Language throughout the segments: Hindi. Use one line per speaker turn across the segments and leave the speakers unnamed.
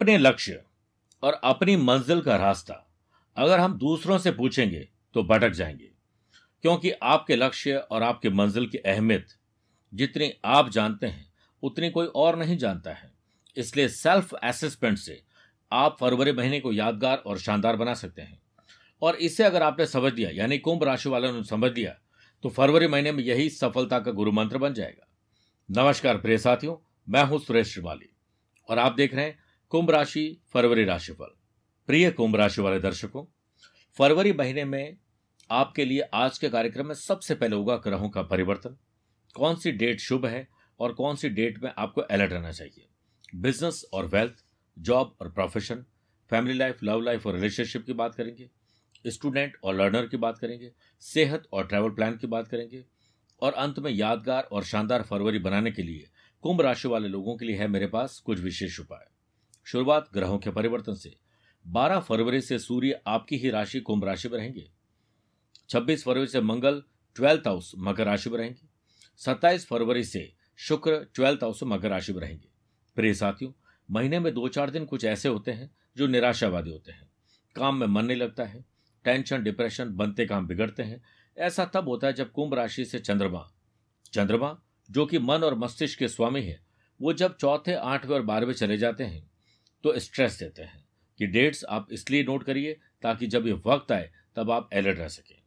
अपने लक्ष्य और अपनी मंजिल का रास्ता अगर हम दूसरों से पूछेंगे तो भटक जाएँगे। क्योंकि आपके लक्ष्य और आपके मंजिल की अहमियत जितनी आप जानते हैं, उतनी कोई और नहीं जानता है। इसलिए सेल्फ असेसमेंट से आप फरवरी महीने को यादगार और शानदार बना सकते हैं। और इसे अगर आपने समझ लिया, यानी कुंभ राशि वालों ने समझ लिया तो फरवरी महीने में यही सफलता का गुरु मंत्र बन जाएगा। नमस्कार प्रिय साथियों, मैं हूँ सुरेश श्रिवाली और आप देख रहे हैं कुंभ राशि, फरवरी राशिफल। प्रिय कुंभ राशि वाले दर्शकों, फरवरी महीने में आपके लिए आज के कार्यक्रम में सबसे पहले होगा ग्रहों का परिवर्तन। कौन सी डेट शुभ है और कौन सी डेट में आपको अलर्ट रहना चाहिए? बिज़नेस और वेल्थ, जॉब और profession, family life, love life और रिलेशनशिप की बात करेंगे। स्टूडेंट और लर्नर की बात करेंगे। सेहत और ट्रैवल प्लान की बात करेंगे। और अंत में यादगार और शानदार फरवरी बनाने के लिए कुंभ राशि वाले लोगों के लिए है मेरे पास कुछ विशेष उपाय। शुरुआत ग्रहों के परिवर्तन से। 12 फरवरी से सूर्य आपकी ही राशि कुंभ राशि में रहेंगे। 26 फरवरी से मंगल ट्वेल्थ हाउस मकर राशि में रहेंगे। 27 फरवरी से शुक्र ट्वेल्थ हाउस मकर राशि में रहेंगे। प्रिय साथियों, महीने में दो चार दिन कुछ ऐसे होते हैं जो निराशावादी होते हैं। काम में मन नहीं लगता है, टेंशन, डिप्रेशन बनते काम बिगड़ते हैं। ऐसा तब होता है जब कुंभ राशि से चंद्रमा चंद्रमा जो कि मन और मस्तिष्क के स्वामी है, वो जब चौथे, आठवें और बारहवें चले जाते हैं तो स्ट्रेस देते हैं। कि डेट्स आप इसलिए नोट करिए ताकि जब ये वक्त आए, तब आप अलर्ट रह सकें।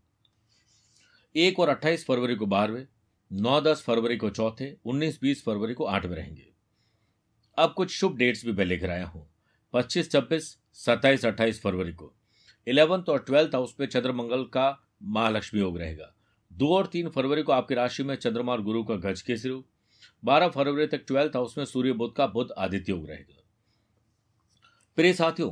एक और अट्ठाईस फरवरी को बारहवें, नौ दस फरवरी को चौथे, उन्नीस बीस फरवरी को आठवें रहेंगे। अब कुछ शुभ डेट्स भी मैं लेकर आया हूँ। पच्चीस, छब्बीस, सत्ताईस, अट्ठाईस फरवरी को। इलेवंथ और ट्वेल्थ हाउस में चंद्रमंगल का महालक्ष्मी योग रहेगा। दो और तीन फरवरी को आपकी राशि में चंद्रमा और गुरु का गज के शुरू बारह फरवरी तक ट्वेल्थ हाउस में सूर्य बुद्ध का बुद्ध आदित्य योग रहेगा। प्रिय साथियों,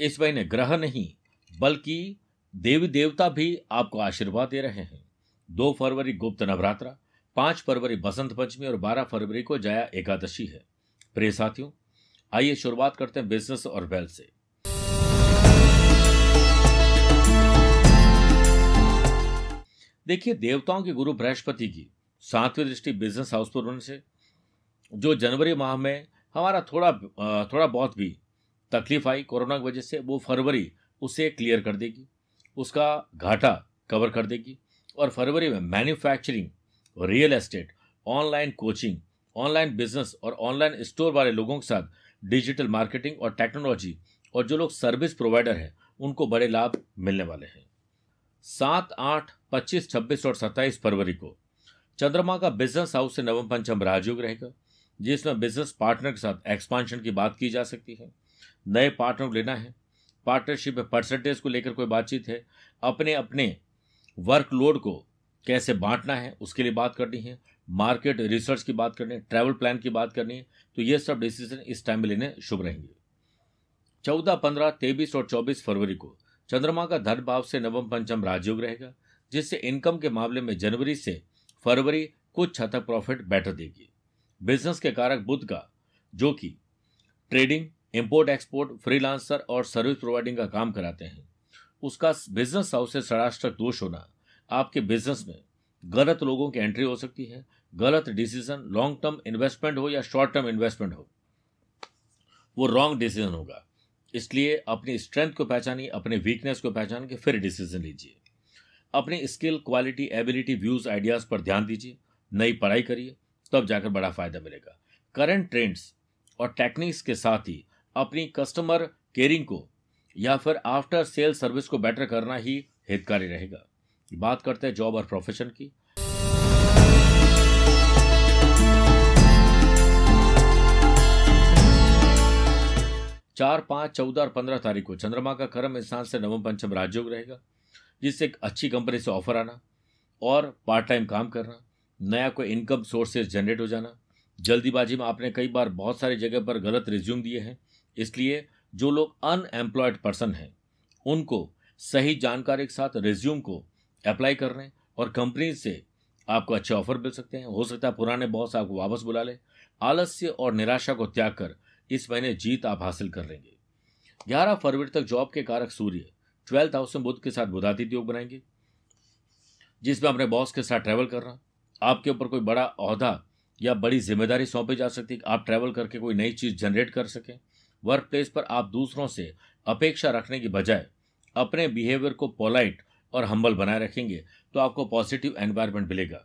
इस महीने ग्रह नहीं, बल्कि देवी देवता भी आपको आशीर्वाद दे रहे हैं। दो फरवरी गुप्त नवरात्रा, पाँच फरवरी बसंत पंचमी और बारह फरवरी को जया एकादशी है। प्रिय साथियों, आइए शुरुआत करते हैं बिज़नेस और वेल्थ से। देखिए, देवताओं के गुरु बृहस्पति की सातवीं दृष्टि बिज़नेस हाउस पर से, जो जनवरी माह में हमारा थोड़ा थोड़ा बहुत भी तकलीफ़ आई कोरोना की वजह से, वो फरवरी उसे क्लियर कर देगी, उसका घाटा कवर कर देगी और फरवरी में manufacturing real estate online coaching online business और ऑनलाइन स्टोर वाले लोगों के साथ डिजिटल मार्केटिंग और टेक्नोलॉजी और जो लोग सर्विस प्रोवाइडर हैं, उनको बड़े लाभ मिलने वाले हैं। सात आठ पच्चीस छब्बीस और सत्ताईस फरवरी को चंद्रमा का बिज़नेस हाउस से नवम पंचम राजयोग रहेगा, जिसमें बिज़नेस पार्टनर के साथ एक्सपांशन की बात की जा सकती है। नए पार्टनर लेना है। पार्टनरशिप में परसेंटेज को लेकर कोई बातचीत है। अपने अपने वर्कलोड को कैसे बांटना है, उसके लिए बात करनी है। मार्केट रिसर्च की बात करनी है ट्रैवल प्लान की बात करनी है। तो ये सब डिसीज़न इस टाइम में लेने शुभ रहेंगे। चौदह, पंद्रह, तेईस और चौबीस फरवरी को चंद्रमा का धन भाव से नवम पंचम राजयोग रहेगा, जिससे इनकम के मामले में जनवरी से फरवरी कुछ हद तक प्रॉफिट बेटर देगी। बिज़नेस के कारक बुद्ध का, जो कि ट्रेडिंग इंपोर्ट एक्सपोर्ट फ्रीलांसर और सर्विस प्रोवाइडिंग का काम कराते हैं। उसका बिज़नेस हाउस से षडाष्टक दोष होना आपके बिज़नेस में गलत लोगों की एंट्री हो सकती है, गलत डिसीज़न लॉन्ग टर्म इन्वेस्टमेंट हो या शॉर्ट टर्म इन्वेस्टमेंट हो। वो रॉन्ग डिसीज़न होगा। इसलिए अपनी स्ट्रेंथ को पहचानिए, अपने वीकनेस को पहचान के फिर डिसीज़न लीजिए। अपनी skill quality ability views ideas पर ध्यान दीजिए। नई पढ़ाई करिए, तब जाकर बड़ा फ़ायदा मिलेगा। करंट ट्रेंड्स और टेक्निक्स के साथ ही अपनी कस्टमर केयरिंग को, या फिर आफ्टर सेल सर्विस को बेटर करना ही हितकारी रहेगा। बात करते हैं जॉब और प्रोफेशन की। चार, पाँच, चौदह और पंद्रह तारीख को चंद्रमा का कर्म इंसान से नवम पंचम राजयोग रहेगा, जिससे एक अच्छी कंपनी से ऑफ़र आना और पार्ट टाइम काम करना, नया कोई इनकम सोर्सेज जनरेट हो जाना। जल्दीबाजी में आपने कई बार बहुत सारी जगह पर गलत रिज्यूम दिए हैं। इसलिए जो लोग अनएम्प्लॉयड पर्सन हैं, उनको सही जानकारी के साथ रिज्यूम को अप्लाई कर रहे हैं और कंपनी से आपको अच्छे ऑफ़र मिल सकते हैं। हो सकता है पुराने बॉस आपको वापस बुला ले। आलस्य और निराशा को त्याग कर इस महीने जीत आप हासिल कर लेंगे। ग्यारह फरवरी तक जॉब के कारक सूर्य ट्वेल्थ हाउस में बुद्ध के साथ बुधातीत योग बनाएँगे, जिसमें अपने बॉस के साथ ट्रैवल करना, आपके ऊपर कोई बड़ा अहदा या बड़ी ज़िम्मेदारी सौंपी जा सकती है आप ट्रैवल करके कोई नई चीज़ जनरेट कर सकें। वर्क प्लेस पर आप दूसरों से अपेक्षा रखने की बजाय अपने बिहेवियर को पोलाइट और हम्बल बनाए रखेंगे तो आपको पॉजिटिव एनवायरमेंट मिलेगा।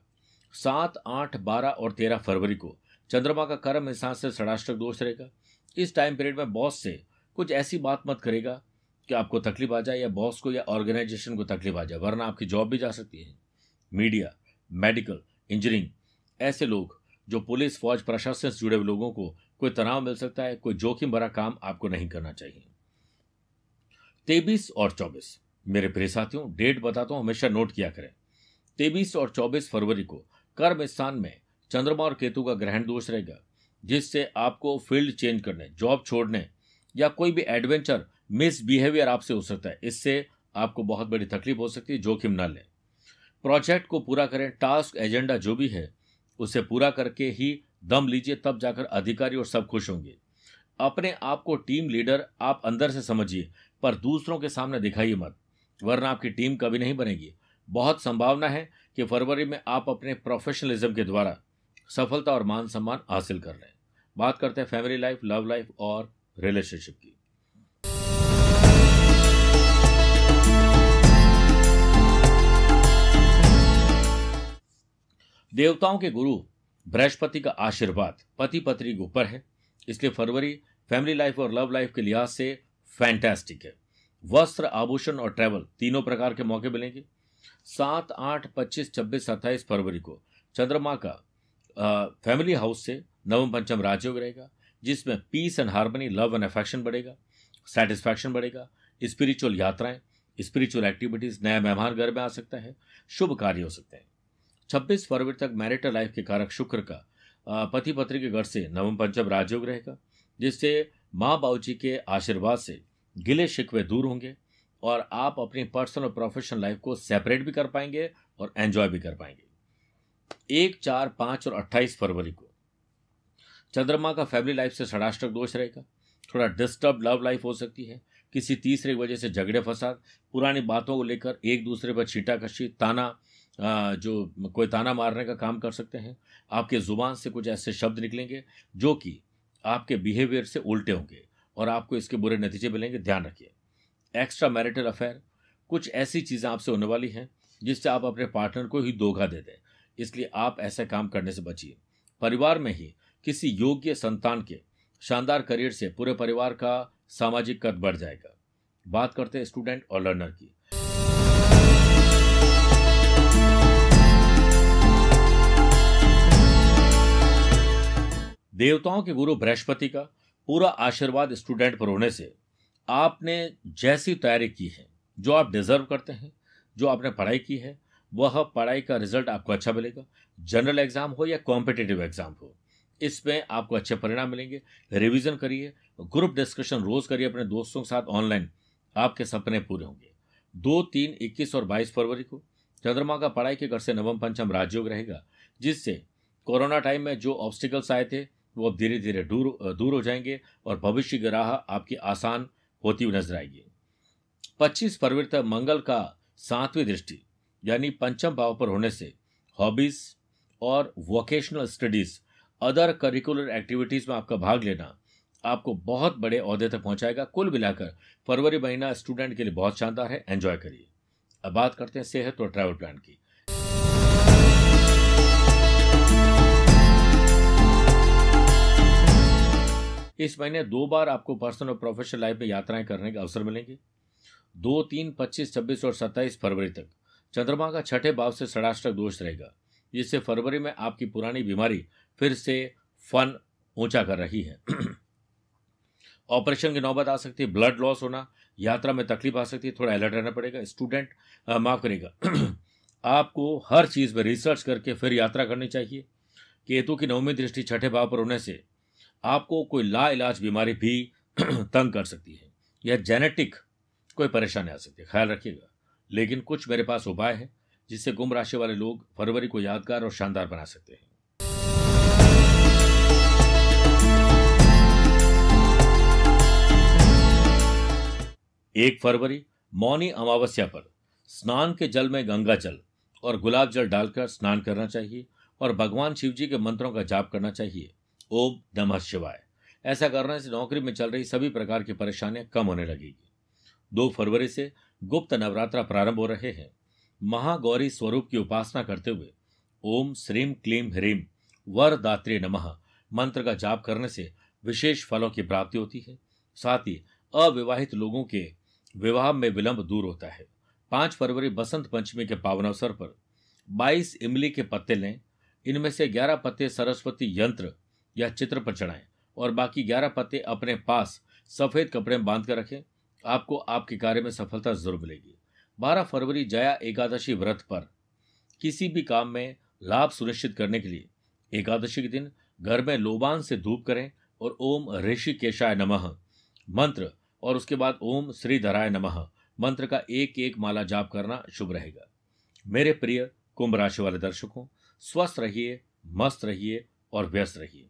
सात, आठ, बारह और तेरह फरवरी को चंद्रमा का कर्म स्थान से षडाष्टक दोष रहेगा। इस टाइम पीरियड में बॉस से कुछ ऐसी बात मत करेगा कि आपको तकलीफ़ आ जाए या बॉस को या ऑर्गेनाइजेशन को तकलीफ़ आ जाए, वरना आपकी जॉब भी जा सकती है। मीडिया मेडिकल इंजीनियरिंग ऐसे लोग जो पुलिस, फौज, प्रशासन से जुड़े हुए लोगों को कोई तनाव मिल सकता है, कोई जोखिम भरा काम आपको नहीं करना चाहिए। तेईस और चौबीस, मेरे प्रिय साथियों, डेट बताता हूँ, हमेशा नोट किया करें। तेईस और चौबीस फरवरी को, कर्म स्थान में चंद्रमा और केतु का ग्रहण दोष रहेगा, जिससे आपको फ़ील्ड चेंज करने, जॉब छोड़ने या कोई भी एडवेंचर मिस बिहेवियर आपसे हो सकता है। इससे आपको बहुत बड़ी तकलीफ़ हो सकती है, जोखिम न लें। प्रोजेक्ट को पूरा करें, टास्क, एजेंडा जो भी है, उसे पूरा करके ही दम लीजिए, तब जाकर अधिकारी और सब खुश होंगे। अपने आप को टीम लीडर आप अंदर से समझिए, पर दूसरों के सामने दिखाइए मत, वरना आपकी टीम कभी नहीं बनेगी। बहुत संभावना है कि फरवरी में आप अपने प्रोफेशनलिज्म के द्वारा सफलता और मान सम्मान हासिल कर हैं बात करते हैं फैमिली लाइफ लव लाइफ और रिलेशनशिप की। देवताओं के गुरु बृहस्पति का आशीर्वाद पति पत्नी के ऊपर है। इसलिए फरवरी फैमिली लाइफ और लव लाइफ के लिहाज से फैंटेस्टिक है। वस्त्र आभूषण और ट्रैवल तीनों प्रकार के मौके मिलेंगे। सात आठ पच्चीस छब्बीस सत्ताईस फरवरी को चंद्रमा का आ, फैमिली हाउस से नवम पंचम राजयोग रहेगा जिसमें peace and harmony love and affection बढ़ेगा सेटिस्फैक्शन बढ़ेगा स्पिरिचुअल यात्राएँ स्पिरिचुअल एक्टिविटीज़ नया मेहमान घर में आ सकता है शुभ कार्य हो सकते हैं। छब्बीस फरवरी तक मैरिटल लाइफ के कारक शुक्र का पति पत्नी के घर से नवम पंचम राजयोग रहेगा, जिससे माँ बाबूजी के आशीर्वाद से गिले शिकवे दूर होंगे और आप अपनी पर्सनल और प्रोफेशनल लाइफ को सेपरेट भी कर पाएँगे और एंजॉय भी कर पाएँगे। एक, चार, पाँच और अट्ठाईस फरवरी को चंद्रमा का फैमिली लाइफ से षडाष्टक दोष रहेगा। थोड़ा डिस्टर्ब लव लाइफ हो सकती है। किसी तीसरे की वजह से झगड़े, फसाद, पुरानी बातों को लेकर एक दूसरे पर छीटाकशी ताना जो कोई ताना मारने का काम कर सकते हैं। आपके ज़ुबान से कुछ ऐसे शब्द निकलेंगे जो कि आपके बिहेवियर से उल्टे होंगे और आपको इसके बुरे नतीजे मिलेंगे। ध्यान रखिए। एक्स्ट्रा मैरिटल अफेयर कुछ ऐसी चीज़ें आपसे होने वाली हैं जिससे आप अपने पार्टनर को ही धोखा दे दें। इसलिए आप ऐसे काम करने से बचिए। परिवार में ही किसी योग्य संतान के शानदार करियर से पूरे परिवार का सामाजिक कद बढ़ जाएगा। बात करते हैं स्टूडेंट और लर्नर की। देवताओं के गुरु बृहस्पति का पूरा आशीर्वाद स्टूडेंट पर होने से आपने जैसी तैयारी की है, जो आप डिजर्व करते हैं, जो आपने पढ़ाई की है, वह पढ़ाई का रिज़ल्ट आपको अच्छा मिलेगा। जनरल एग्ज़ाम हो या कॉम्पिटेटिव एग्ज़ाम हो, इसमें आपको अच्छे परिणाम मिलेंगे। रिवीजन करिए ग्रुप डिस्कशन रोज करिए अपने दोस्तों के साथ ऑनलाइन आपके सपने पूरे होंगे। दो, तीन, इक्कीस और बाईस फरवरी को चंद्रमा का पढ़ाई के घर से नवम पंचम राजयोग रहेगा, जिससे कोरोना टाइम में जो ऑब्स्टिकल्स आए थे वो धीरे धीरे दूर दूर हो जाएँगे और भविष्य की राह आपकी आसान होती हुई नज़र आएगी। 25 फरवरी तक मंगल का सातवीं दृष्टि, यानी पंचम भाव पर होने से हॉबीज और vocational studies, other curricular activities में आपका भाग लेना आपको बहुत बड़े अहदे तक पहुंचाएगा। कुल मिलाकर फरवरी महीना स्टूडेंट के लिए बहुत शानदार है। एंजॉय करिए। अब बात करते हैं सेहत और ट्रैवल प्लान की। इस महीने दो बार आपको पर्सनल और प्रोफेशनल लाइफ में यात्राएँ करने के अवसर मिलेंगे। दो, तीन, पच्चीस, छब्बीस और सत्ताईस फरवरी तक। चंद्रमा का छठे भाव से षडाष्टक दोष रहेगा, जिससे फरवरी में आपकी पुरानी बीमारी फिर से फन ऊँचा कर रही है। ऑपरेशन की नौबत आ सकती है, ब्लड लॉस होना, यात्रा में तकलीफ़ आ सकती है, थोड़ा अलर्ट रहना पड़ेगा, स्टूडेंट माफ़ करेगा आपको हर चीज़ में रिसर्च करके फिर यात्रा करनी चाहिए। केतु की नवमी दृष्टि छठे भाव पर होने से आपको कोई ला इलाज बीमारी भी तंग कर सकती है। या जेनेटिक कोई परेशानी आ सकती है, ख्याल रखिएगा। लेकिन कुछ मेरे पास उपाय है, जिससे गुम राशि वाले लोग फरवरी को यादगार और शानदार बना सकते हैं। एक फरवरी, मौनी अमावस्या पर। स्नान के जल में गंगा जल और गुलाब जल डालकर स्नान करना चाहिए और भगवान शिव जी के मंत्रों का जाप करना चाहिए। ओम नमः शिवाय। ऐसा करने से नौकरी में चल रही सभी प्रकार की परेशानियाँ कम होने लगेगी। दो फरवरी से गुप्त नवरात्रा प्रारंभ हो रहे हैं। महागौरी स्वरूप की उपासना करते हुए ओम श्रीम क्लीम ह्रीम वरदात्री नमः मंत्र का जाप करने से विशेष फलों की प्राप्ति होती है। साथ ही अविवाहित लोगों के विवाह में विलंब दूर होता है। पाँच फरवरी बसंत पंचमी के पावन अवसर पर बाईस इमली के पत्ते लें। इनमें से ग्यारह पत्ते सरस्वती यंत्र या चित्र पर चढ़ाएँ और बाकी ग्यारह पत्ते अपने पास सफ़ेद कपड़े में बाँध कर रखें। आपको आपके कार्य में सफलता ज़रूर मिलेगी। बारह फरवरी जया एकादशी व्रत पर। किसी भी काम में लाभ सुनिश्चित करने के लिए एकादशी के दिन घर में लोबान से धूप करें और ओम ऋषि केशाय नमः मंत्र और उसके बाद ओम श्रीधराय नमः मंत्र का एक एक माला जाप करना शुभ रहेगा। मेरे प्रिय कुंभ राशि वाले दर्शकों, स्वस्थ रहिए, मस्त रहिए और व्यस्त रहिए।